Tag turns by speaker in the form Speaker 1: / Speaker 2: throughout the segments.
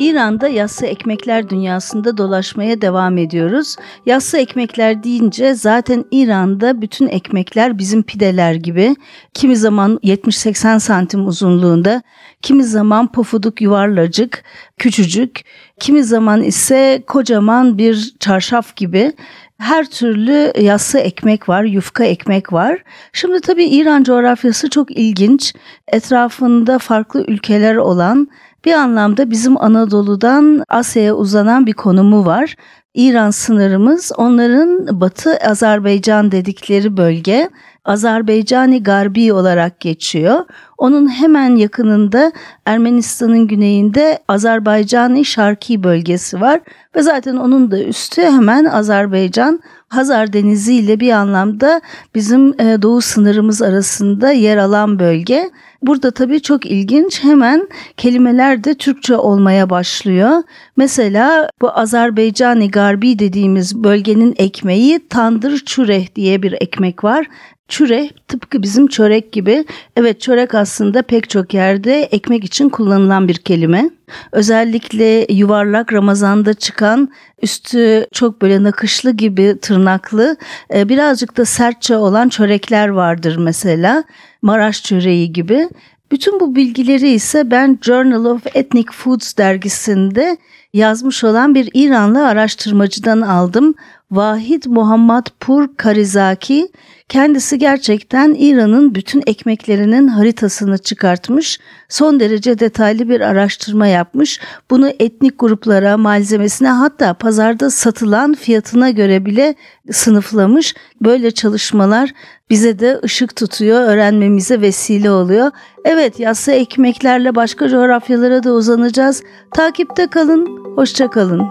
Speaker 1: İran'da yassı ekmekler dünyasında dolaşmaya devam ediyoruz. Yassı ekmekler deyince zaten İran'da bütün ekmekler bizim pideler gibi. Kimi zaman 70-80 santim uzunluğunda, kimi zaman pofuduk yuvarlacık, küçücük, kimi zaman ise kocaman bir çarşaf gibi her türlü yassı ekmek var, yufka ekmek var. Şimdi tabii İran coğrafyası çok ilginç. Etrafında farklı ülkeler olan bir anlamda bizim Anadolu'dan Asya'ya uzanan bir konumu var. İran sınırımız onların Batı Azerbaycan dedikleri bölge Azerbaycani Garbi olarak geçiyor. Onun hemen yakınında Ermenistan'ın güneyinde Azerbaycani Şarki bölgesi var ve zaten onun da üstü hemen Azerbaycan Hazar Denizi ile bir anlamda bizim e, doğu sınırımız arasında yer alan bölge. Burada tabii çok ilginç hemen kelimeler de Türkçe olmaya başlıyor. Mesela bu Azerbaycani Garbi dediğimiz bölgenin ekmeği tandır çüreh diye bir ekmek var. Çüre tıpkı bizim çörek gibi. Evet çörek aslında pek çok yerde ekmek için kullanılan bir kelime. Özellikle yuvarlak Ramazan'da çıkan üstü çok böyle nakışlı gibi tırnaklı e, birazcık da sertçe olan çörekler vardır mesela. Maraş çöreği gibi. Bütün bu bilgileri ise ben Journal of Ethnic Foods dergisinde yazmış olan bir İranlı araştırmacıdan aldım. Vahid Muhammad Pur Karizaki kendisi gerçekten İran'ın bütün ekmeklerinin haritasını çıkartmış, son derece detaylı bir araştırma yapmış. Bunu etnik gruplara, malzemesine hatta pazarda satılan fiyatına göre bile sınıflamış. Böyle çalışmalar bize de ışık tutuyor, öğrenmemize vesile oluyor. Evet, yassı ekmeklerle başka coğrafyalara da uzanacağız. Takipte kalın, hoşça kalın.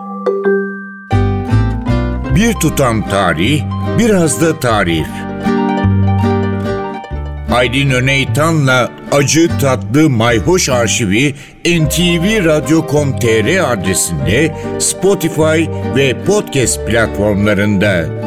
Speaker 2: Bir tutam tarih, biraz da tarif. Aydın Öneytan'la Acı Tatlı Mayhoş Arşivi ntvradio.com.tr adresinde Spotify ve podcast platformlarında.